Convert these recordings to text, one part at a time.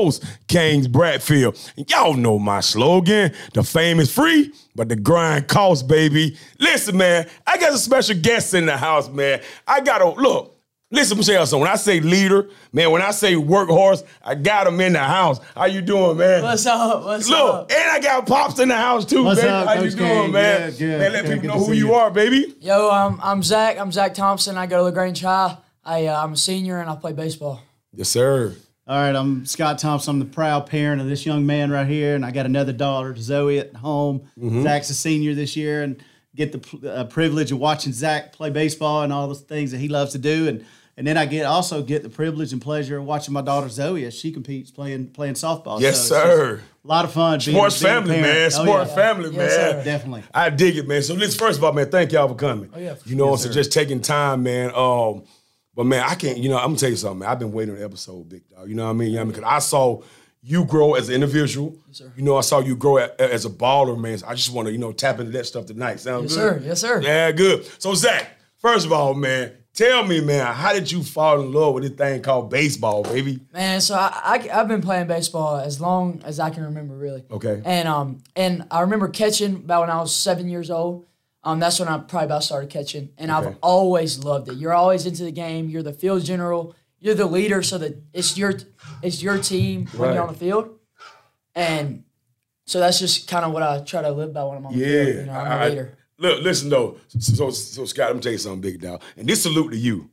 host, Kings Bradfield. And y'all know my slogan: the fame is free, but the grind costs, baby. Listen, man, I got a special guest in the house, man. I gotta look. Listen, Michelle. So when I say leader, man, when I say workhorse, I got him in the house. How you doing, man? What's up? What's up? Look, up? and I got pops in the house too, What's baby. up, How you doing, King? man? Good, good. Man, let Good, people know who you you. are, baby. Yo, I'm I'm Zack. I'm Zack Thompson. I go to LaGrange High. I uh, I'm a senior and I play baseball. Yes, sir. All right, I'm Scott Thompson. I'm the proud parent of this young man right here, and I got another daughter, Zoe, at home. Mm-hmm. Zack's a senior this year, and get the uh, privilege of watching Zack play baseball and all the things that he loves to do, and and then I get also get the privilege and pleasure of watching my daughter Zoe as she competes playing playing softball. Yes, So sir. A lot of fun. Sports family, parent. man. Oh, yeah. family, Yes, man. sir. Definitely. I dig it, man. So listen, first of all, man, thank y'all for coming. Oh, yeah, You know, so just taking time, man. Um, but man, I can't, you know, I'm gonna tell you something, man. I've been waiting on the episode, big dog. You know what I mean? You know what I mean? Because I saw you grow as an individual. Yes, You know, I saw you grow a- as a baller, man. So I just want to, you know, tap into that stuff tonight. Sound Yes, good? sir. Yes, sir. Yeah, good. So Zack, first of all, man, tell me, man, how did you fall in love with this thing called baseball, baby? Man, so I, I have been playing baseball as long as I can remember, really. Okay. And um and I remember catching about when I was seven years old. Um, that's when I probably about started catching, and Okay. I've always loved it. You're always into the game. You're the field general. You're the leader, so that it's your it's your team when you're on the field, and so that's just kind of what I try to live by when I'm on the Yeah. field. You know, I'm I- a I- leader. look, listen though. So, so, so, Scott, let me tell you something, big dog. And this salute to you.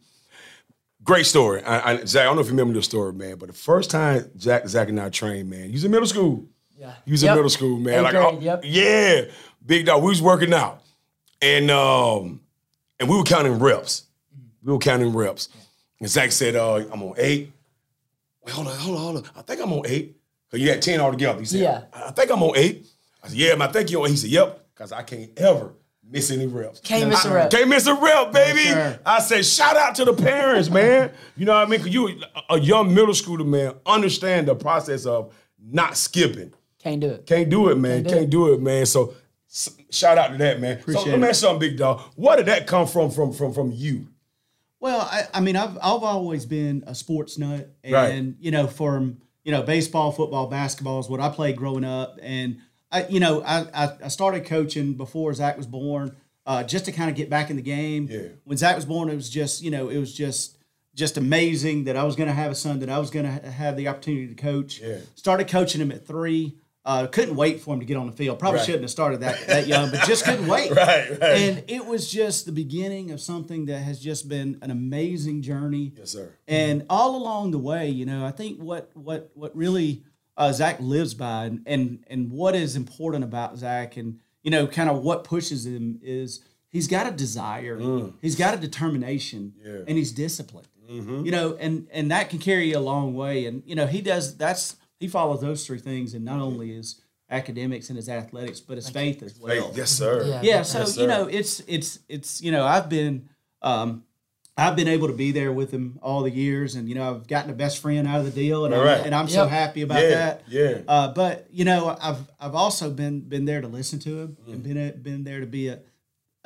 Great story. I, I, Zack, I don't know if you remember this story, man, but the first time Zack, Zack and I trained, man, you was in middle school. Yeah. You was Yep. in middle school, man. Eighth like, grade, oh, yep. yeah, big dog. We was working out, and um, and we were counting reps. We were counting reps, and Zack said, "Uh, I'm on eight. Wait, hold on, hold on, hold on. I think I'm on eight. Cause you had ten altogether. He said, Yeah. I think I'm on eight. I said, Yeah, I think you're on. He said, Yep, because I can't ever miss any reps. Can't miss a rep. Can't miss a rep, baby. I said, shout out to the parents, man. You know what I mean? Cause you a young middle schooler, man, understand the process of not skipping. Can't do it. Can't do it, man. Can't do Can't it. do it, man. So shout out to that, man. so Appreciate let me ask you something, big dog. Where did that come from from from from you? Well, I, I mean, I've I've always been a sports nut, and Right. you know, from you know, baseball, football, basketball is what I played growing up, and I, you know, I I, I started coaching before Zack was born, uh, just to kind of get back in the game. Yeah. When Zack was born, it was just you know, it was just just amazing that I was going to have a son that I was going to have the opportunity to coach. Yeah. Started coaching him at three. Uh, couldn't wait for him to get on the field. Probably Right. shouldn't have started that that young, but just couldn't wait. Right, right. And it was just the beginning of something that has just been an amazing journey. Yes, sir. And all along the way, you know, I think what what what really uh, Zack lives by, and, and and what is important about Zack, and you know, kind of what pushes him is he's got a desire, he's got a determination, Mm. Yeah. Mm-hmm. and he's disciplined. You know, and and that can carry you a long way. And you know, he does. That's he follows those three things, and not only his academics and his athletics, but his faith as well Hey, yes, sir. Yeah. yeah so Yes, you know it's it's it's you know i've been um i've been able to be there with him all the years and you know i've gotten a best friend out of the deal and, All I'm, right. and i'm so Yep. happy about Yeah, that yeah. uh, but you know i've i've also been been there to listen to him Mm. and been a, been there to be a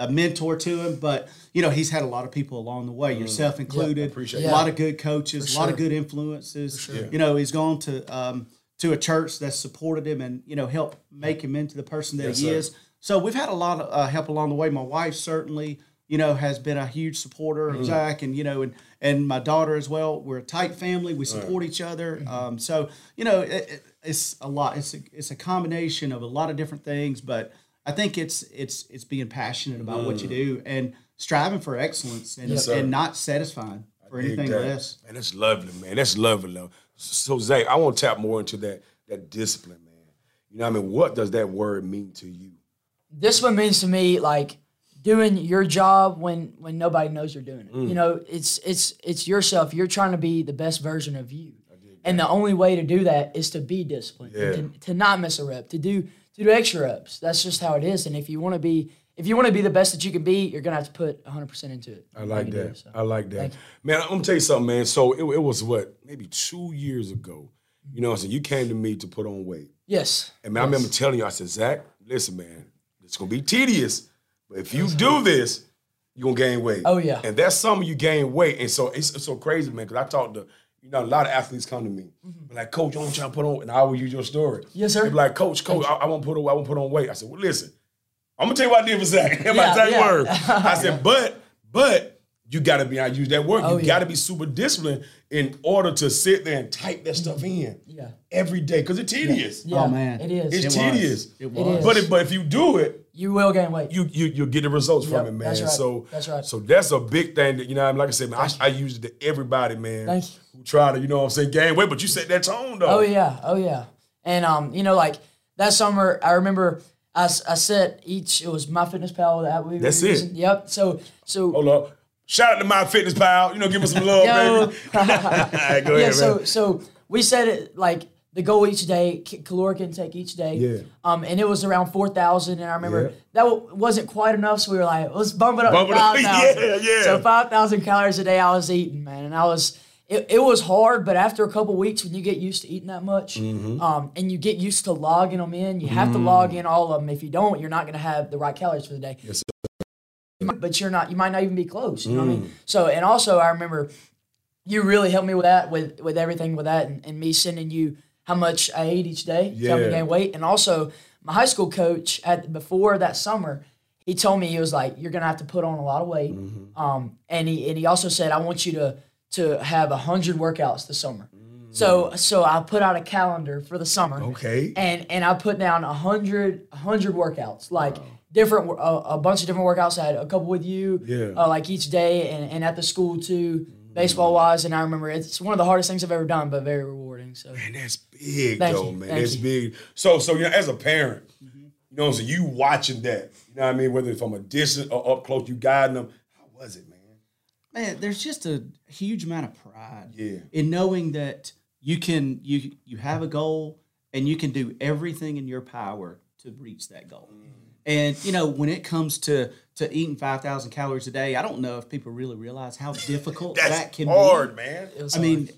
a mentor to him, but you know he's had a lot of people along the way, yourself included. Mm. appreciate a lot of good coaches, a lot of good influences. sure. You know, he's gone to um, to a church that supported him and you know helped make him into the person that Yes, he sir. is. So we've had a lot of uh, help along the way. My wife certainly, you know, has been a huge supporter Mm. of Zack, and you know, and and my daughter as well. We're a tight family. We support each other. Mm-hmm. Um, so you know, it, it- it's a lot. It's a, it's a combination of a lot of different things, but I think it's it's it's being passionate about what you do and striving for excellence and, Mm. Yes, and not satisfying for Dig anything less. Man, that's lovely, man. That's lovely, love. So, Zack, I want to tap more into that that discipline, man. You know what I mean? What does that word mean to you? this one means to me like doing your job when when nobody knows you're doing it. Mm. You know, it's it's it's yourself. You're trying to be the best version of you. And the only way to do that is to be disciplined, Yeah. to, to not miss a rep, to do to do extra reps. That's just how it is. And if you want to be if you want to be the best that you can be, you're gonna have to put 100 percent into it. I like You that. so. I like that. Man, I'm gonna tell you something, man. So it, it was what, maybe two years ago. You know, I so you came to me to put on weight. Yes. And man, I remember telling you, I said, Zack, listen, man, it's gonna be tedious, but if you do this, you're gonna gain weight. Oh, yeah. And that summer you gain weight. And so it's, it's so crazy, man, because I talked to you know, a lot of athletes come to me, be like, Coach, I'm trying to put on, and I will use your story. Mm-hmm. Yes, sir. They be like, Coach, Coach, I, I won't put on, I won't put on weight. I said, Well, listen, I'm gonna tell you what I did for Zack. That's my Yeah, exact yeah. word. I said, but, but you gotta be, I use that word, Oh, you yeah. gotta be super disciplined in order to sit there and type that stuff in Yeah. every day. Cause it's tedious. Yeah, Oh, man. it is. It's It tedious. It It was. But if, but if you do it, you will gain weight. you you you get the results from it, man. that's right. So That's right. So that's a big thing that you know. I mean? Like I said, man, I, I use it to everybody, man. Thank you. Who try to you know what I'm saying gain weight, but you set that tone though. Oh yeah, oh yeah. And um, you know, like that summer, I remember I, I set each. It was MyFitnessPal that we. That's it. Yep. So so Hold up. Shout out to MyFitnessPal. You know, give us some love, baby. All right, go yeah. ahead, So man. so we set it like the goal each day, caloric intake each day. Yeah. Um, and it was around four thousand, and I remember Yeah. that w- wasn't quite enough, so we were like, let's bump it up Bump to it up. five thousand. Yeah, yeah. So five thousand calories a day I was eating, man, and I was. It, it was hard, but after a couple weeks, when you get used to eating that much, Mm-hmm. um, and you get used to logging them in, you have to Mm. log in all of them. If you don't, you're not going to have the right calories for the day. Yes, But you're not. You might not even be close. You know what I Mm. mean? So, and also, I remember you really helped me with that, with with everything with that, and, and me sending you how much I ate each day, to help me gain weight, and also my high school coach at before that summer, he told me he was like, "You're gonna have to put on a lot of weight," Mm-hmm. um, and he and he also said, "I want you to to have a hundred workouts this summer." Mm. So so I put out a calendar for the summer, Okay. and and I put down a hundred a hundred workouts, like different wor- a, bunch of different workouts. I had a couple with you, Yeah. uh, like each day, and, and at the school too, baseball wise. And I remember it's one of the hardest things I've ever done, but very rewarding. So Man, that's big Thank though, you. man. Thank that's you. big. So, so you know, as a parent, you know, what I'm saying you watching that, you know what I mean? Whether it's from a distance or up close, you guiding them. How was it, man? man, there's just a huge amount of pride Yeah. in knowing that you can you you have a goal and you can do everything in your power to reach that goal. Mm. And you know, when it comes to to eating five thousand calories a day, I don't know if people really realize how difficult That's that can hard, be. man. it was I mean,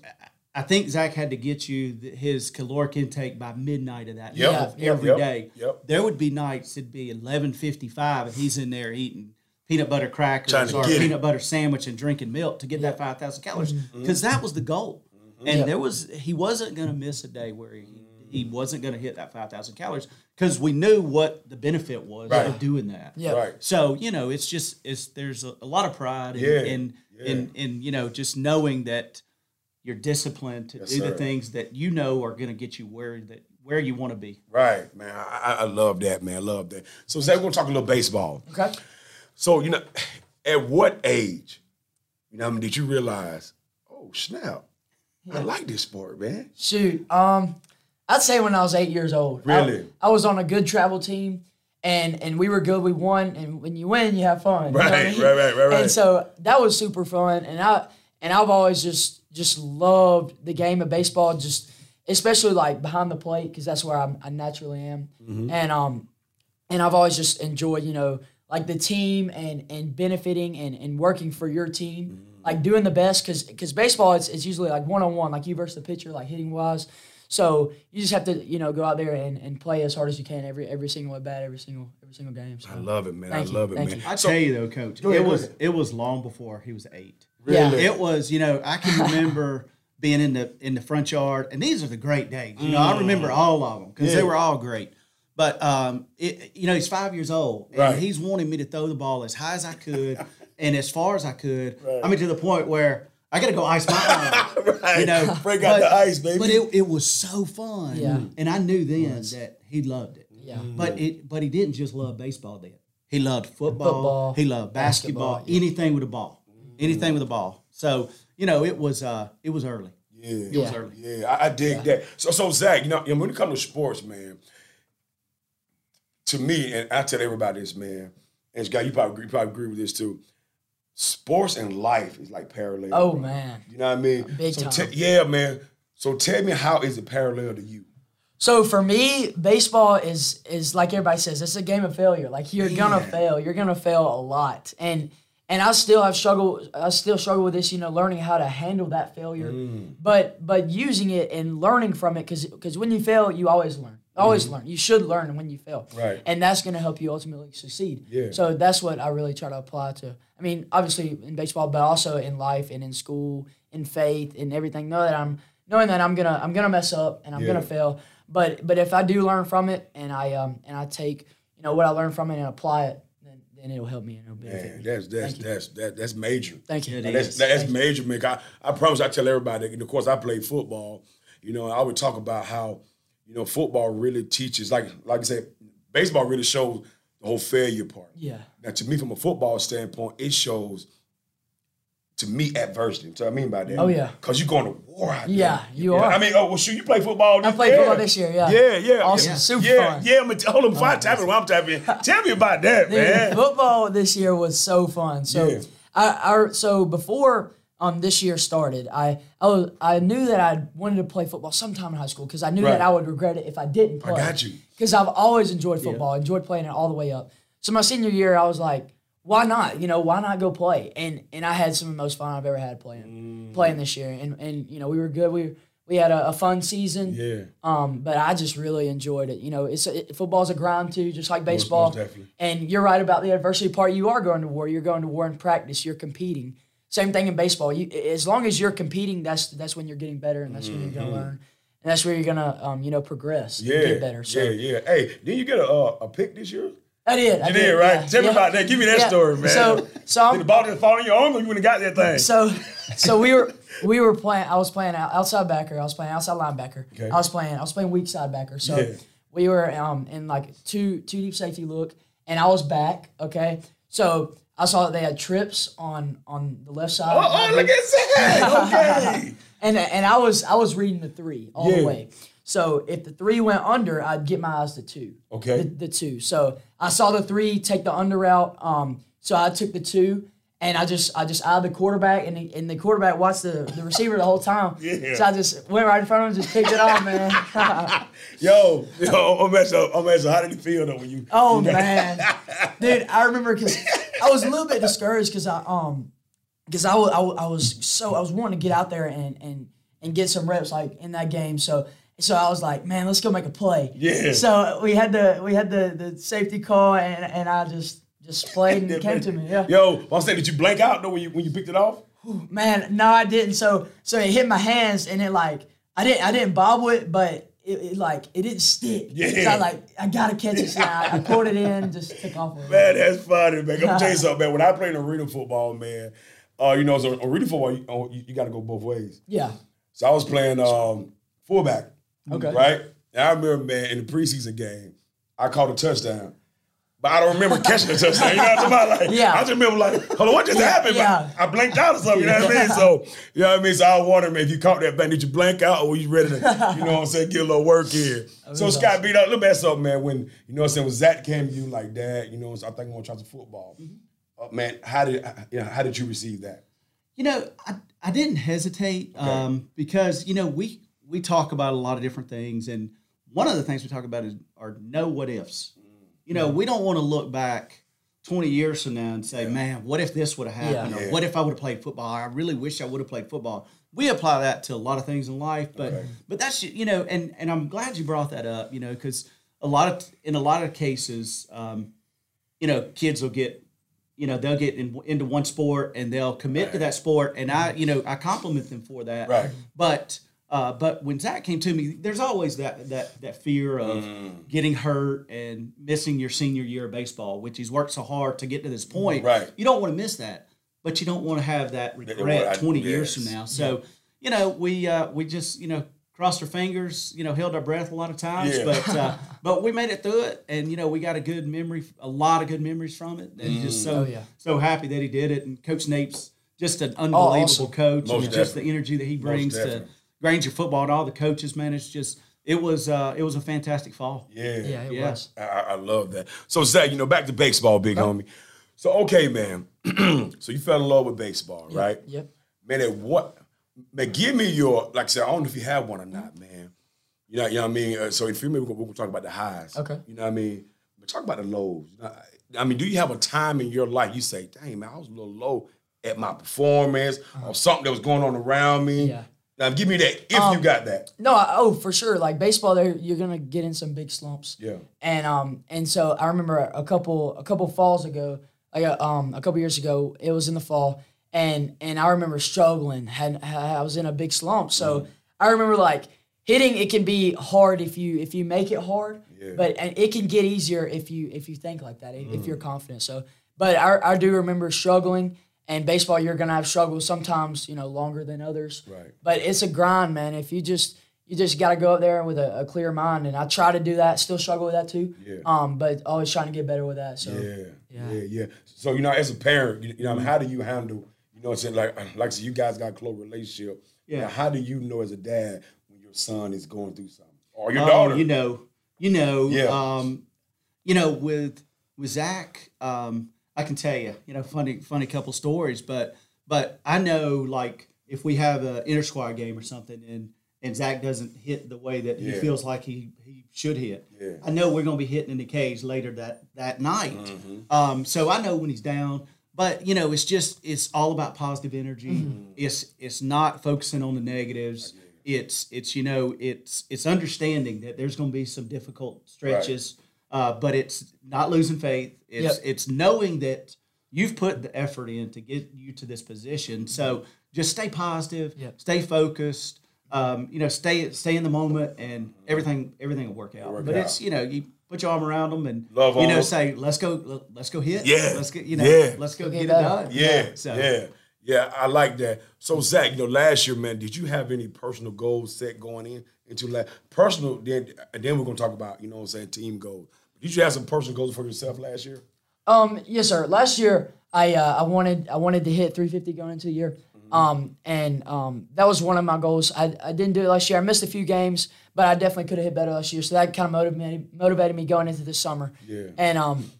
I think Zack had to get you th- his caloric intake by midnight of that Yep. night of Yeah. every Yep. day. Yep. There would be nights it'd be eleven fifty five, and he's in there eating peanut butter crackers or a get it. peanut butter sandwich and drinking milk to get that five thousand calories mm-hmm. mm-hmm. because that was the goal. Mm-hmm. And Yep. there was he wasn't going to miss a day where he, he wasn't going to hit that five thousand calories because we knew what the benefit was Right. of doing that. Yeah. Right. So you know, it's just it's there's a, a lot of pride in, Yeah, in, yeah. in in you know just knowing that you're disciplined to Yes, do sir. the things that you know are going to get you where that where you want to be. Right, man. I, I- love that, man. I love that. So, Zack, we're gonna talk a little baseball. okay. So, you know, at what age, you know, I mean, did you realize, oh snap, I like this sport, man. Shoot, um, I'd say when I was eight years old. Really? I, I was on a good travel team, and and we were good. We won, and when you win, you have fun. you know I mean? right, right, right, right. And so that was super fun, and I and I've always just just loved the game of baseball, just especially like behind the plate because that's where I'm, I naturally am, Mm-hmm. and um, and I've always just enjoyed you know like the team and and benefiting and and working for your team. Mm-hmm. Like doing the best, because because baseball it's, it's usually like one on one, like you versus the pitcher, like hitting wise. So you just have to you know go out there and, and play as hard as you can every every single at bat, every single every single game. So I love it, man. Thank I you, love it, thank man. you. I tell you though, Coach, it was it was long before he was eight. Yeah. It was, you know, I can remember being in the in the front yard, and these are the great days. You know, I remember all of them because Yeah. they were all great. But um, it, you know, he's five years old, and Right. he's wanting me to throw the ball as high as I could and as far as I could. Right. I mean, to the point where I got to go ice my arm. right. You know, break out but- the ice, baby. But it, it was so fun. Yeah. And I knew then that he loved it. Yeah. But it but he didn't just love baseball then. He loved football. Football, he loved basketball, basketball, yeah. anything with a ball. Anything with a ball. So, you know, it was uh it was early. yeah, It was Yeah. early. yeah, I, I dig that. So, so Zack, you know, when it comes to sports, man, to me, and I tell everybody this, man, and Scott, you probably agree, you probably agree with this too. Sports and life is like parallel. Oh bro. man. you know what I mean? Big so time. te- yeah, man. So tell me, how is it parallel to you? So for me, baseball is is like everybody says, it's a game of failure. Like you're gonna fail. You're gonna fail a lot. And and I still have struggled I still struggle with this, you know, learning how to handle that failure. Mm. But but using it and learning from it cuz cuz when you fail, you always learn. Always learn. You should learn when you fail. Right. And that's going to help you ultimately succeed. Yeah. So that's what I really try to apply to. I mean, obviously in baseball, but also in life and in school in faith and everything. Know that I'm knowing that I'm gonna I'm gonna mess up and I'm Yeah. gonna fail. But but if I do learn from it and I um and I take you know what I learned from it and apply it, then it'll help me and it'll benefit Man, that's that's you. that's that, that's major. Thank you. It Now, is. that's that's Thank you. major, man. I, I promise I tell everybody, and of course I played football. You know, I would talk about how, you know, football really teaches, like like I said, baseball really shows the whole failure part. Yeah. Now, to me, from a football standpoint, it shows to meet adversity. So I mean by that. Oh, yeah. Because you're going to war out there. Yeah, you are. I mean, oh well, shoot, you play football. I this played year. football this year, yeah. Yeah, yeah, Awesome, yeah. super yeah, fun. Yeah, but hold on, before I tap in, while I'm tapping, in, tell me about that, Dude, man. football this year was so fun. So, Yeah. I, I so before um this year started, I I, was, I knew that I wanted to play football sometime in high school because I knew Right. that I would regret it if I didn't play. I got you. Because I've always enjoyed football, enjoyed playing it all the way up. So my senior year, I was like, why not? You know, why not go play? And and I had some of the most fun I've ever had playing Mm. playing this year. And and you know, we were good. We we had a, a fun season. Yeah. Um, but I just really enjoyed it. You know, it's it, football's a grind too, just like baseball. most definitely. And you're right about the adversity part. You are going to war. You're going to war in practice. You're competing. Same thing in baseball. You, as long as you're competing, that's that's when you're getting better, and that's when you're going to learn, and that's where you're going to um, you know progress, and Mm-hmm. Yeah, get better. So yeah, yeah. Hey, didn't you get a uh, a pick this year? I did. I You did, right? Tell me about that. Give me that Yeah. story, man. So so Did the ball just fall in your arm, or you wouldn't have got that thing? so so we were we were playing. I was playing outside backer. I was playing outside linebacker. Okay. I was playing. I was playing weak side backer. So Yeah. we were um in like two two deep safety look, and I was back. Okay, so I saw that they had trips on on the left side. oh, oh, look at that. Okay. and and I was I was reading the three all Yeah. the way. So if the three went under, I'd get my eyes to two. Okay. The, the two. So I saw the three take the under route. Um, so I took the two, and I just I just eyed the quarterback, and the, and the quarterback watched the, the receiver the whole time. Yeah. So I just went right in front of him, and just picked it off, man. Yo, yo, I'm asking, I'm asking, how did it feel though when you? oh you man, dude, I remember because I was a little bit discouraged because I um because I I, I was so I was wanting to get out there and and and get some reps like in that game. So so I was like, man, let's go make a play. Yeah. So we had the we had the the safety call and and I just just played and it came to me. Yeah. Yo, I'm saying, did you blank out though when you when you picked it off? Man, no, I didn't. So so it hit my hands and it like I didn't I didn't bobble it, but. It, it like it didn't stick. Yeah. So I like I gotta catch it. So I, I pulled it in, just took off. with it. Man, that's funny, man. I'm gonna tell you something, man. When I played arena football, man, uh, you know, so arena football, you, you, you got to go both ways. Yeah. So I was playing um, fullback, Okay. right? And I remember, man, in the preseason game, I caught a touchdown. But I don't remember catching the touchdown. You know what I'm talking about? Like, Yeah. I just remember like, hold on, what just happened? Yeah. I blanked out or something. You know what I mean? So, you know what I mean? So I was wondering, man, if you caught that thing, did you blank out or were you ready to, you know what I'm saying, get a little work here? So Scott beat up. Look at something, man. When you know what I'm saying, when Zack came to you like that, you know, I think I'm gonna try some football. Mm-hmm. Uh, man, how did you know, how did you receive that? You know, I, I didn't hesitate um, because you know we we talk about a lot of different things, and one of the things we talk about is are no what ifs. You know, we don't want to look back twenty years from now and say, "Man, what if this would have happened?" Yeah. Or "What if I would have played football?" I really wish I would have played football. We apply that to a lot of things in life, but but that's you know, and and I'm glad you brought that up. You know, because a lot of in a lot of cases, um, you know, kids will get you know they'll get in, into one sport and they'll commit to that sport and i you know i compliment them for that Right. but uh, but when zack came to me there's always that that that fear of Mm. getting hurt and missing your senior year of baseball which he's worked so hard to get to this point Right. you don't want to miss that but you don't want to have that regret I- 20 years yes. from now so you know we uh, we just you know crossed our fingers you know held our breath a lot of times Yeah. but uh, but we made it through it and you know we got a good memory a lot of good memories from it and just so Oh, yeah. so happy that he did it and coach nape's just an unbelievable awesome. coach Most and just the energy that he brings to definitely. Granger football and all the coaches man it's just it was uh it was a fantastic fall Yeah, Yeah, it Yeah. was. I, I I love that. So Zack, you know, back to baseball, big homie. So okay, man. so you fell in love with baseball, right? Yep. Man, at what? Man, give me your like I said. I don't know if you have one or not, man. You know, you know what I mean. Uh, so if you maybe we're gonna talk about the highs. Okay. You know what I mean. But talk about the lows. You know, I I mean, do you have a time in your life you say, "Dang, man, I was a little low at my performance or something that was going on around me"? Uh-huh. Yeah. Now give me that if you got that. No, I, oh for sure. Like baseball, there you're gonna get in some big slumps. Yeah. And um and so I remember a couple a couple falls ago, like uh, um a couple years ago, it was in the fall, and and I remember struggling. Had I was in a big slump, so I remember like hitting. It can be hard if you if you make it hard, yeah. but and it can get easier if you if you think like that. If you're confident. So, but I I do remember struggling. And baseball, you're gonna have struggles sometimes, you know, longer than others. Right. But it's a grind, man. If you just you just got to go up there with a, a clear mind, and I try to do that. Still struggle with that too. Yeah. Um, but always trying to get better with that. So Yeah, Yeah. yeah, yeah. So you know, as a parent, you, you know, I mean, how do you handle? You know, what I'm saying like, like I said, you guys got a close relationship. You know, Yeah. how do you know as a dad when your son is going through something or your Oh, daughter? you know, you know, Yeah. um, you know, with with Zack, um, I can tell you, you know, funny funny couple stories, but but I know like if we have an inter squad game or something and and Zack doesn't hit the way that he feels like he, he should hit. Yeah. I know we're gonna be hitting in the cage later that that night. Mm-hmm. Um, so I know when he's down. But you know, it's just it's all about positive energy. Mm-hmm. It's it's not focusing on the negatives. It's it's you know it's it's understanding that there's going to be some difficult stretches, uh, but it's not losing faith. It's Yep. it's knowing that you've put the effort in to get you to this position. So just stay positive, Yep. stay focused. Um, you know, stay stay in the moment, and everything everything will work out. Work but out. it's you know you put your arm around them and Love you know know 'em. say let's go let's go hit Yeah. let's get you know Yeah. let's go Get get it done Yeah, So- yeah, yeah. I like that. So Zack, you know, last year, man, did you have any personal goals set going in into last personal? Then, then we're gonna talk about you know what I'm saying team goals. Did you have some personal goals for yourself last year? Um, yes, sir. Last year, I uh, I wanted I wanted to hit 350 going into the year. Um, and um, that was one of my goals. I, I didn't do it last year. I missed a few games, but I definitely could have hit better last year. So that kind of motivated motivated me going into this summer. Yeah. And um,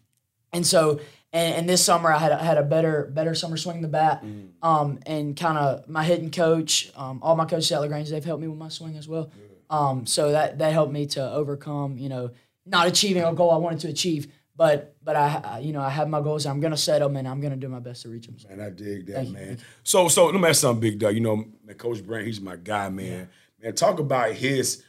and so and, and this summer I had a, had a better better summer swing the bat. Um, and kind of my hitting coach, um, all my coaches at LaGrange, they've helped me with my swing as well. Um, so that that helped me to overcome, you know, not achieving a goal I wanted to achieve, but but I, I you know I have my goals. And I'm gonna set them and I'm gonna do my best to reach them. Man, I dig that, Thank you, man. So, so let me ask something, Big Dog. You know, man, Coach Branch, he's my guy, man. Man, talk about his,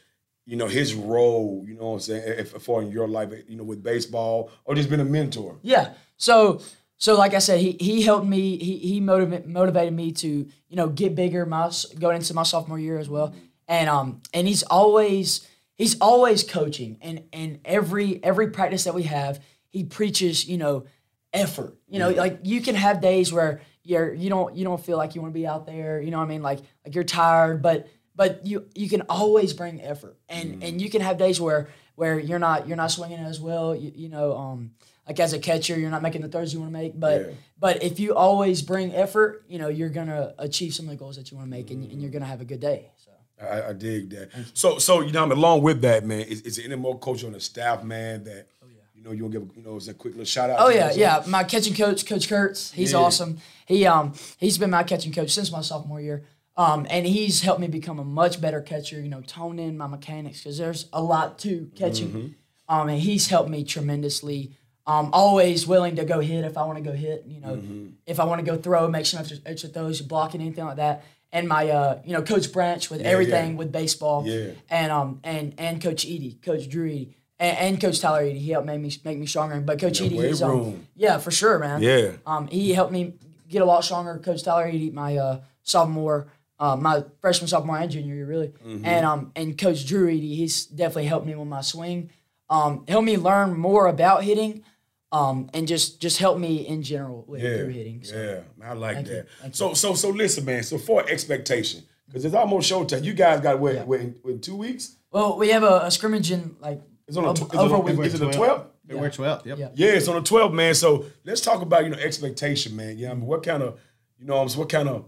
you know, his role. You know what I'm saying? If, for in your life, you know, with baseball, or just been a mentor. Yeah. So so like I said, he he helped me. He he motivated motivated me to you know get bigger my going into my sophomore year as well. And um and he's always he's always coaching and and every every practice that we have he preaches you know effort. You know like you can have days where you're you don't you don't feel like you want to be out there. You know what I mean like like you're tired, but but you you can always bring effort and and you can have days where where you're not you're not swinging as well you, you know um like as a catcher you're not making the throws you want to make but Yeah. but if you always bring effort you know you're gonna achieve some of the goals that you want to make and, and you're gonna have a good day so I, I dig that. So, so you know, I mean, along with that, man, is, is there any more coach on the staff, man, that you know you want to give, you know, a quick little shout out? Oh yeah, yeah. My catching coach, Coach Kurtz, he's Yeah. awesome. He um he's been my catching coach since my sophomore year. Um, and he's helped me become a much better catcher. You know, tone in my mechanics because there's a lot to catching. Mm-hmm. Um, and he's helped me tremendously. Um, always willing to go hit if I want to go hit. You know, Mm-hmm. if I want to go throw, make some extra, extra throws, blocking anything like that. And my uh, you know, Coach Branch with everything yeah. with baseball. Yeah. And um and and Coach Edie, Coach Drew Edie. And, and Coach Tyler Edie, he helped make me make me stronger. But Coach Yeah, Edie, he's um, yeah, for sure, man. Yeah. Um, he helped me get a lot stronger. Coach Tyler, he my uh, sophomore, uh, my freshman, sophomore, and junior year, really. Mm-hmm. And um, and Coach Drew Eady, he's definitely helped me with my swing. Um, helped me learn more about hitting, um, and just just help me in general with Yeah, through hitting. So. yeah, I like Thank that. thank you. So, so, so, listen, man. So, for expectation, because it's almost showtime. You guys got what? Yeah. what, in, in two weeks? Well, we have a, a scrimmage in like It's on a o- tw- is it over a on- week. is it the 12th? February 12th. Yep. Yeah. Yeah, it's on the 12th, man. So let's talk about you know expectation, man. Yeah, I mean, what kind of, you know, what kind of,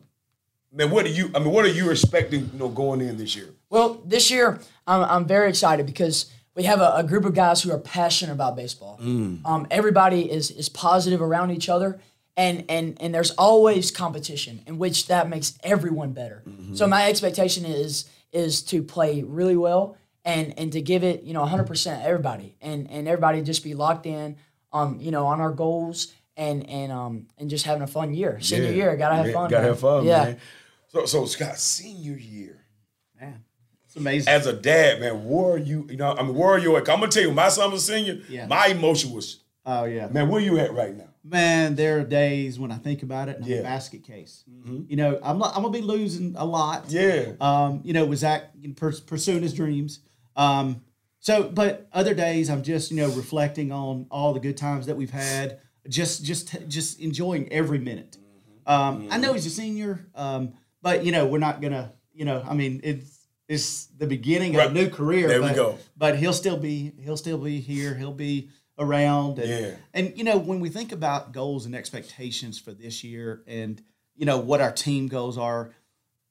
man, what are you? I mean, what are you expecting? You know, going in this year? Well, this year I'm, I'm very excited because we have a, a group of guys who are passionate about baseball. Um, everybody is is positive around each other, and and and there's always competition in which that makes everyone better. So my expectation is is to play really well and and to give it you know 100 percent everybody and and everybody just be locked in um you know on our goals and and um and just having a fun year senior Yeah. year gotta have fun Gotta man. have fun, yeah man. So, so Scott, senior year. Man, it's amazing. As a dad, man, where are you? You know, I mean, where are you at? I'm gonna tell you, my son was a senior. Yeah. My emotion was, oh yeah. man, where are you at right now? Man, there are days when I think about it and I'm a basket case. You know, I'm I'm gonna be losing a lot. Yeah. Um, you know, with Zack pers- pursuing his dreams. Um, so, but other days I'm just you know reflecting on all the good times that we've had. Just just just enjoying every minute. Um, I know he's a senior, um, but you know we're not gonna. You know, I mean it's it's the beginning of a new career. There we but, go. But he'll still be he'll still be here. He'll be around. And, Yeah. and you know when we think about goals and expectations for this year, and you know what our team goals are,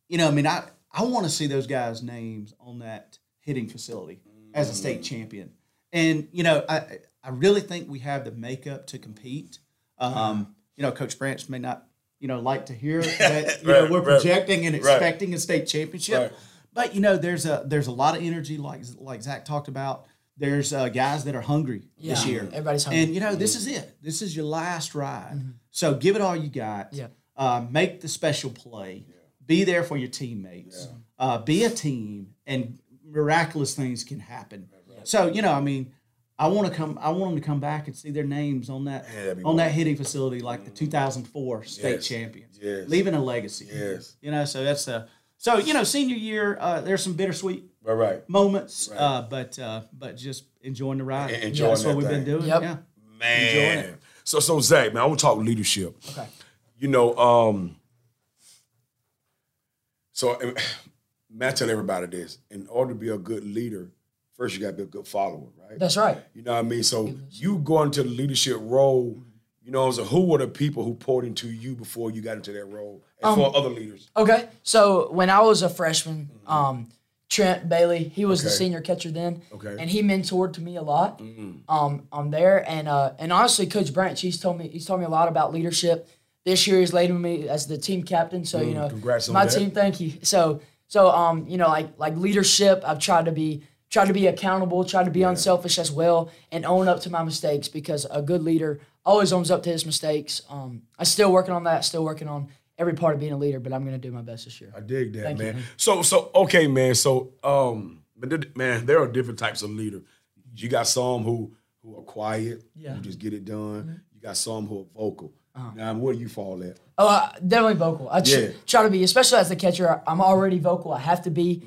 you know, I mean, I I want to see those guys' names on that hitting facility as a state champion, and you know, I I really think we have the makeup to compete. Um, you know, Coach Branch may not you know like to hear that you know we're right. projecting and Right. expecting a state championship, Right. But you know, there's a there's a lot of energy like like Zack talked about. There's uh, guys that are hungry this year. everybody's hungry. And you know, this is it. This is your last ride. So give it all you got. Yeah. Uh, make the special play. Be there for your teammates. Uh, be a team, and miraculous things can happen. So you know, I mean, I want to come. I want them to come back and see their names on that that'd be on that hitting facility, like the 2004 state Yes. champions, Yes. leaving a legacy. Yes. You know, so that's uh So you know, senior year, uh, there's some bittersweet Right, right. moments, uh, but uh, but just enjoying the ride. En- enjoying That's what we've been doing. Yep. Yeah. Man. it. So so Zack, man, I want to talk leadership. Okay. You know, um, so man, I tell everybody this: in order to be a good leader, first you got to be a good follower, right? That's right. You know what I mean? So you go into the leadership role. You know, so who were the people who poured into you before you got into that role, and Um, for other leaders? Okay. So when I was a freshman, um, Trent Bailey, he was the senior catcher then. Okay. And he mentored to me a lot. Um, I'm there, and uh, and honestly, Coach Branch, he's told me he's told me a lot about leadership. This year, he's laid with me as the team captain. So you know, congrats on my team. Thank you. So so um, you know, like like leadership, I've tried to be tried to be accountable, tried to be unselfish as well, and own up to my mistakes because a good leader always owns up to his mistakes. Um, I'm still working on that. Still working on every part of being a leader, but I'm going to do my best this year. I dig that, Thank man. man. So, so okay, man. So, um, man, there are different types of leader. You got some who who are quiet, Yeah. who just get it done. Mm-hmm. You got some who are vocal. Uh-huh. Now, where do you fall at? Oh, uh, definitely vocal. I Yeah. try to be, especially as the catcher. I'm already vocal. I have to be,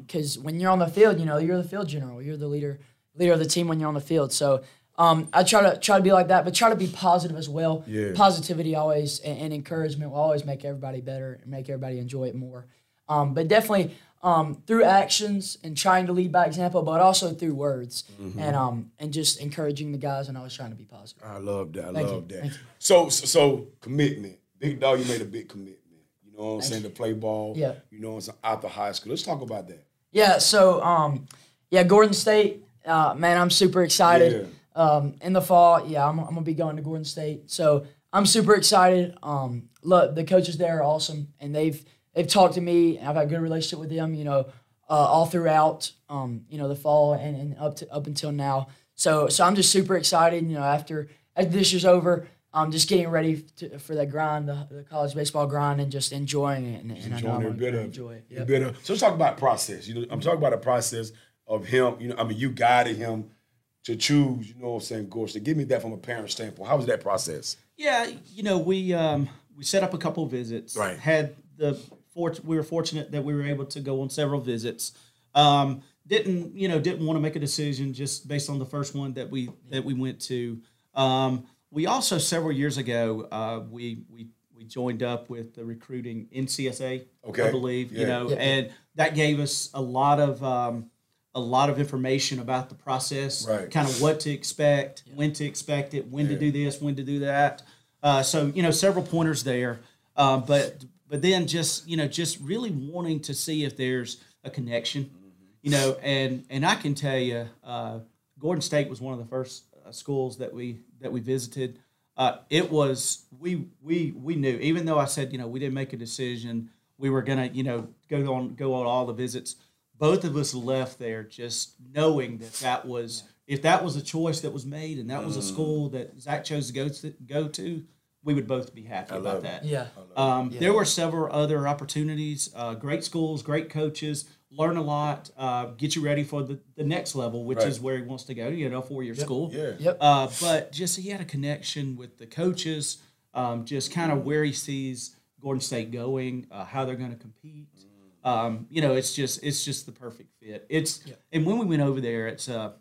because when you're on the field, you know you're the field general. You're the leader, leader of the team when you're on the field. So um, I try to try to be like that, but try to be positive as well. Yeah. Positivity always and, and encouragement will always make everybody better and make everybody enjoy it more. Um, but definitely um, through actions and trying to lead by example, but also through words and um, and just encouraging the guys and always trying to be positive. I love that. I Thank you. love that. So, so, so commitment. Big dog, you made a big commitment. You know what I'm saying? To play ball. Yeah. You know, it's after high school. Let's talk about that. Yeah, so um, yeah, Gordon State, uh, man, I'm super excited. Um, in the fall, yeah, I'm, I'm gonna be going to Gordon State, so I'm super excited. Um, look, the coaches there are awesome, and they've they've talked to me. And I've had a good relationship with them, you know, uh, all throughout, um, you know, the fall and, and up to up until now. So so I'm just super excited. You know, after after this year's over. I'm just getting ready to, for that grind, the, the college baseball grind, and just enjoying it. And, and enjoying every bit of enjoy it. Yep. bit of- So let's talk about process. You know, I'm talking about the process of him. You know, I mean, you guided him to choose. You know, what I'm saying, Gorge. To give me that from a parent standpoint. How was that process? Yeah, you know, we um, we set up a couple visits. Right. Had the fort- we were fortunate that we were able to go on several visits. Um, didn't you know? Didn't want to make a decision just based on the first one that we that we went to. Um, we also several years ago uh, we we we joined up with the recruiting NCSA. Okay. I believe you know, Yeah. and that gave us a lot of. Um, a lot of information about the process, Right. kind of what to expect, when to expect it, when to do this, when to do that. Uh, so you know, several pointers there, uh, but but then just you know, just really wanting to see if there's a connection, you know, and and I can tell you, uh, Gordon State was one of the first uh, schools that we that we visited. Uh, it was we we we knew even though I said you know we didn't make a decision, we were gonna you know go on go on all the visits. Both of us left there just knowing that that was if that was a choice that was made and that was a school that Zack chose to go to go to, we would both be happy about that. Yeah. Um, There were several other opportunities, uh, great schools, great coaches, learn a lot, uh, get you ready for the, the next level, which Right. is where he wants to go. You know, four year school. Yeah. Yep. Uh, but just he had a connection with the coaches, um, just kind of where he sees Gordon State going, uh, how they're going to compete. Um, you know, it's just it's just the perfect fit. It's and when we went over there, it's uh,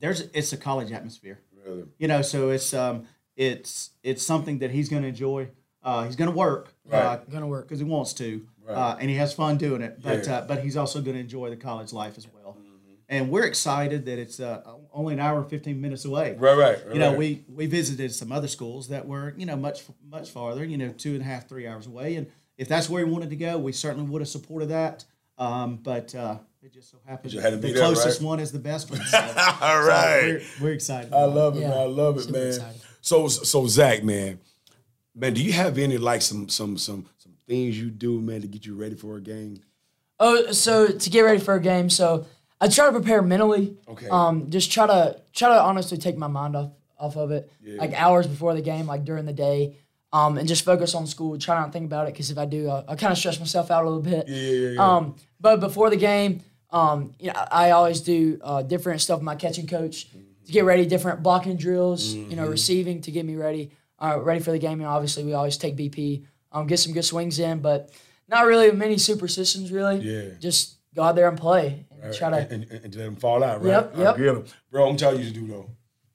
there's it's a college atmosphere. Really. You know, so it's um, it's it's something that he's going to enjoy. Uh, he's going to work. Right. Gonna work. because he wants to, Right. uh, and he has fun doing it. But Yeah. uh, but he's also going to enjoy the college life as well. Mm-hmm. And we're excited that it's uh, only an hour and fifteen minutes away. Right, right. You know, right. we we visited some other schools that were you know much much farther. You know, two and a half, three hours away. And if that's where he wanted to go, we certainly would have supported that. Um, but uh, it just so happens You had to the be there, closest right? one is the best one. So, All so we're, we're excited. I love it, Yeah. man. I love it, man. excited. So, so Zack, man, man, do you have any like some some some some things you do, man, to get you ready for a game? Oh, so to get ready for a game, so I try to prepare mentally. Okay. Um, just try to try to honestly take my mind off off of it, yeah. like hours before the game, like during the day, um, and just focus on school. Try not to think about it because if I do, I, I kind of stress myself out a little bit. Yeah, yeah, yeah. Um, but before the game, um, you know, I I always do uh, different stuff with my catching coach to get ready, different blocking drills, you know, receiving to get me ready, uh, ready for the game. And obviously, we always take BP, um, get some good swings in, but not really many superstitions, really. Yeah. Just go out there and play and try to. and, and, and let them fall out, right? Yep, I yep. get 'em. Bro, I'm telling you to do though.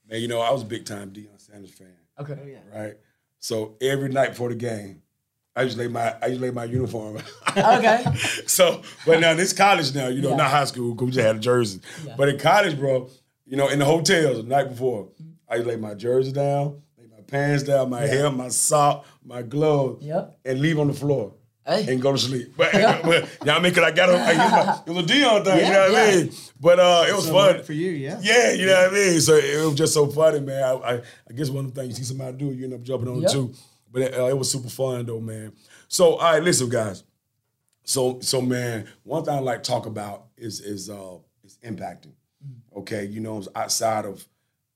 Man, you know, I was a big time Deion Sanders fan, Okay. yeah, right? So every night before the game, I used to lay my I used to lay my uniform. Okay. so, but now this college now, you know, Yeah. not high school, because we just had a jersey. Yeah. But in college, bro, you know, in the hotels the night before, I used lay my jersey down, lay my pants down, my hair, my sock, my gloves, Yep. and leave on the floor. Hey. And go to sleep. But, but y'all I mean, cause I got on, I, it was a Deion thing, you know what I mean? But uh, it was So fun. for you, yeah. Yeah, you know what I mean. So it was just so funny, man. I, I, I guess one of the things you see somebody do, you end up jumping on Yep. it too. But uh, it was super fun though, man. So all right, listen, guys. So so man, one thing I like to talk about is is uh is impacting. Okay, you know, outside of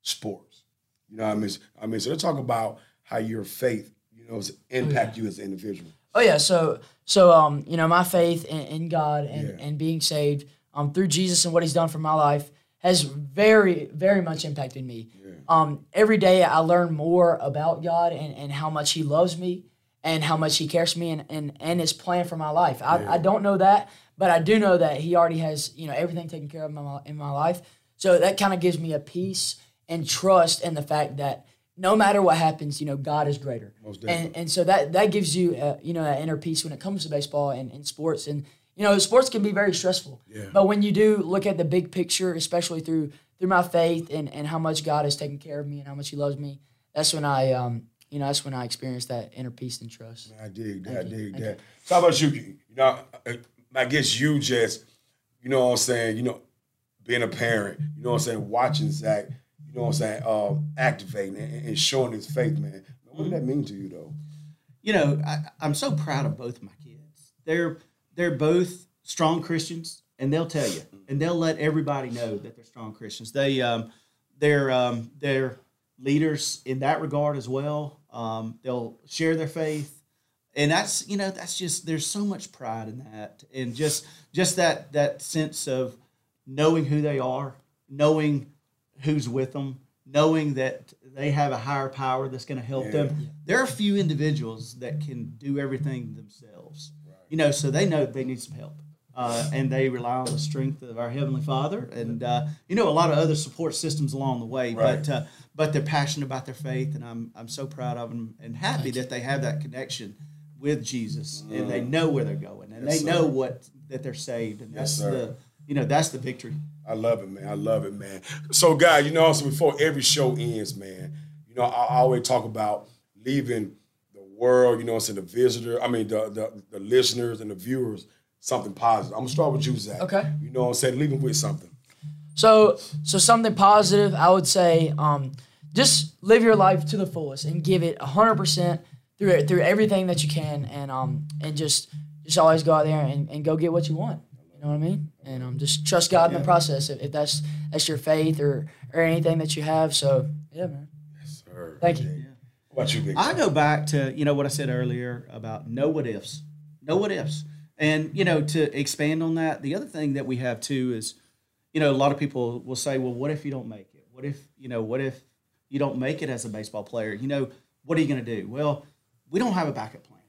sports. You know what I mean? I mean, so let's talk about how your faith, you know, has impact you as an individual. Oh yeah, so so um, you know, my faith in, in God and, Yeah. and being saved um through Jesus and what He's done for my life has very very much impacted me. Um, every day I learn more about God and, and how much He loves me and how much He cares for me and, and, and His plan for my life. I, I don't know that, but I do know that He already has you know everything taken care of in my, in my life. So that kind of gives me a peace and trust in the fact that no matter what happens, you know, God is greater. Most. And and so that that gives you uh, you know that inner peace when it comes to baseball and, and sports and you know sports can be very stressful. Yeah. But when you do look at the big picture, especially through through my faith and, and how much God has taken care of me and how much He loves me, that's when I um you know that's when I experience that inner peace and trust. I dig that. I dig that. So how about you? You know, I guess you just, you know what I'm saying, you know, being a parent, you know what I'm saying, watching Zack, you know what I'm saying, um, activating and, and showing his faith, man. What did that mean to you though? you know, I, I'm so proud of both my kids. They're they're both strong Christians, and they'll tell you, and they'll let everybody know that they're strong Christians. They um, they're um, they're leaders in that regard as well. Um, they'll share their faith, and that's you know that's just there's so much pride in that, and just just that that sense of knowing who they are, knowing who's with them, knowing that they have a higher power that's going to help them. There are a few individuals that can do everything themselves, you know, so they know they need some help. Uh, and they rely on the strength of our heavenly Father, and uh, you know a lot of other support systems along the way. But uh, but they're passionate about their faith, and I'm I'm so proud of them and happy that they have that connection with Jesus, and they know where they're going, and Yes, they know sir. what that they're saved, and that's sir. the you know that's the victory. I love it, man. I love it, man. So, guys, you know, so before every show ends, man, you know, I, I always talk about leaving the world, you know, I it's the visitor, I mean, the, the the listeners and the viewers something positive. I'm gonna start with you, Zack. Okay. You know what I'm saying? Leave them with something. So so something positive, I would say, um, just live your life to the fullest and give it hundred percent through it, through everything that you can, and um and just just always go out there and, and go get what you want. You know what I mean? And um, just trust God in the process if, if that's that's your faith or or anything that you have. So yeah, man. Yes, sir. Thank you. What about you, Big? I go back to you know what I said earlier about no what ifs, no what ifs, And you know, to expand on that, the other thing that we have too is, you know, a lot of people will say, "Well, what if you don't make it? What if you know? What if you don't make it as a baseball player? You know, what are you going to do?" Well, we don't have a backup plan.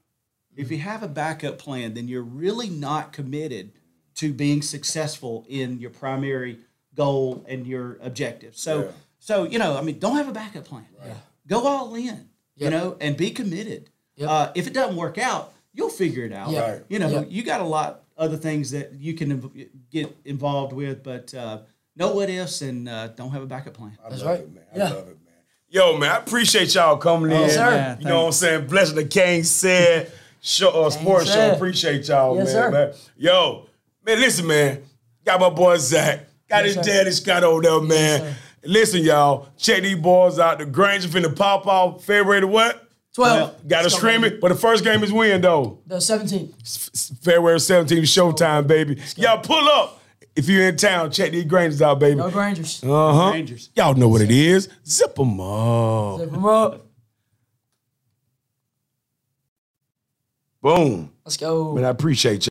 If you have a backup plan, then you're really not committed to being successful in your primary goal and your objective. So, Yeah. so you know, I mean, don't have a backup plan. Go all in, you know, and be committed. Yep. Uh, if it doesn't work out, you'll figure it out. Yep. Right. You know, Yep. you got a lot other things that you can inv- get involved with, but uh, know what ifs and uh, don't have a backup plan. I That's love right. it, man. I Yeah. love it, man. Yo, man, I appreciate y'all coming in. Sir. Yeah, you know what I'm saying? Blessing the KaneSaid, show, uh, sports show. Appreciate y'all, Yes, man, sir. man. Yo, man, listen, man. Got my boy Zack. Got Yes, his sir. daddy Scott over there, man. sir. listen, y'all. Check these boys out. The Granger finna pop off February the what? 12. Got to Let's stream baby. it. But the first game is when, though? The 17th. February 17th, Showtime, baby. Y'all pull up. If you're in town, check these Grangers out, baby. Go Grangers. Uh huh. Rangers. Y'all know what it is. Zip them up. Zip them up. Boom. Let's go. Man, I appreciate you.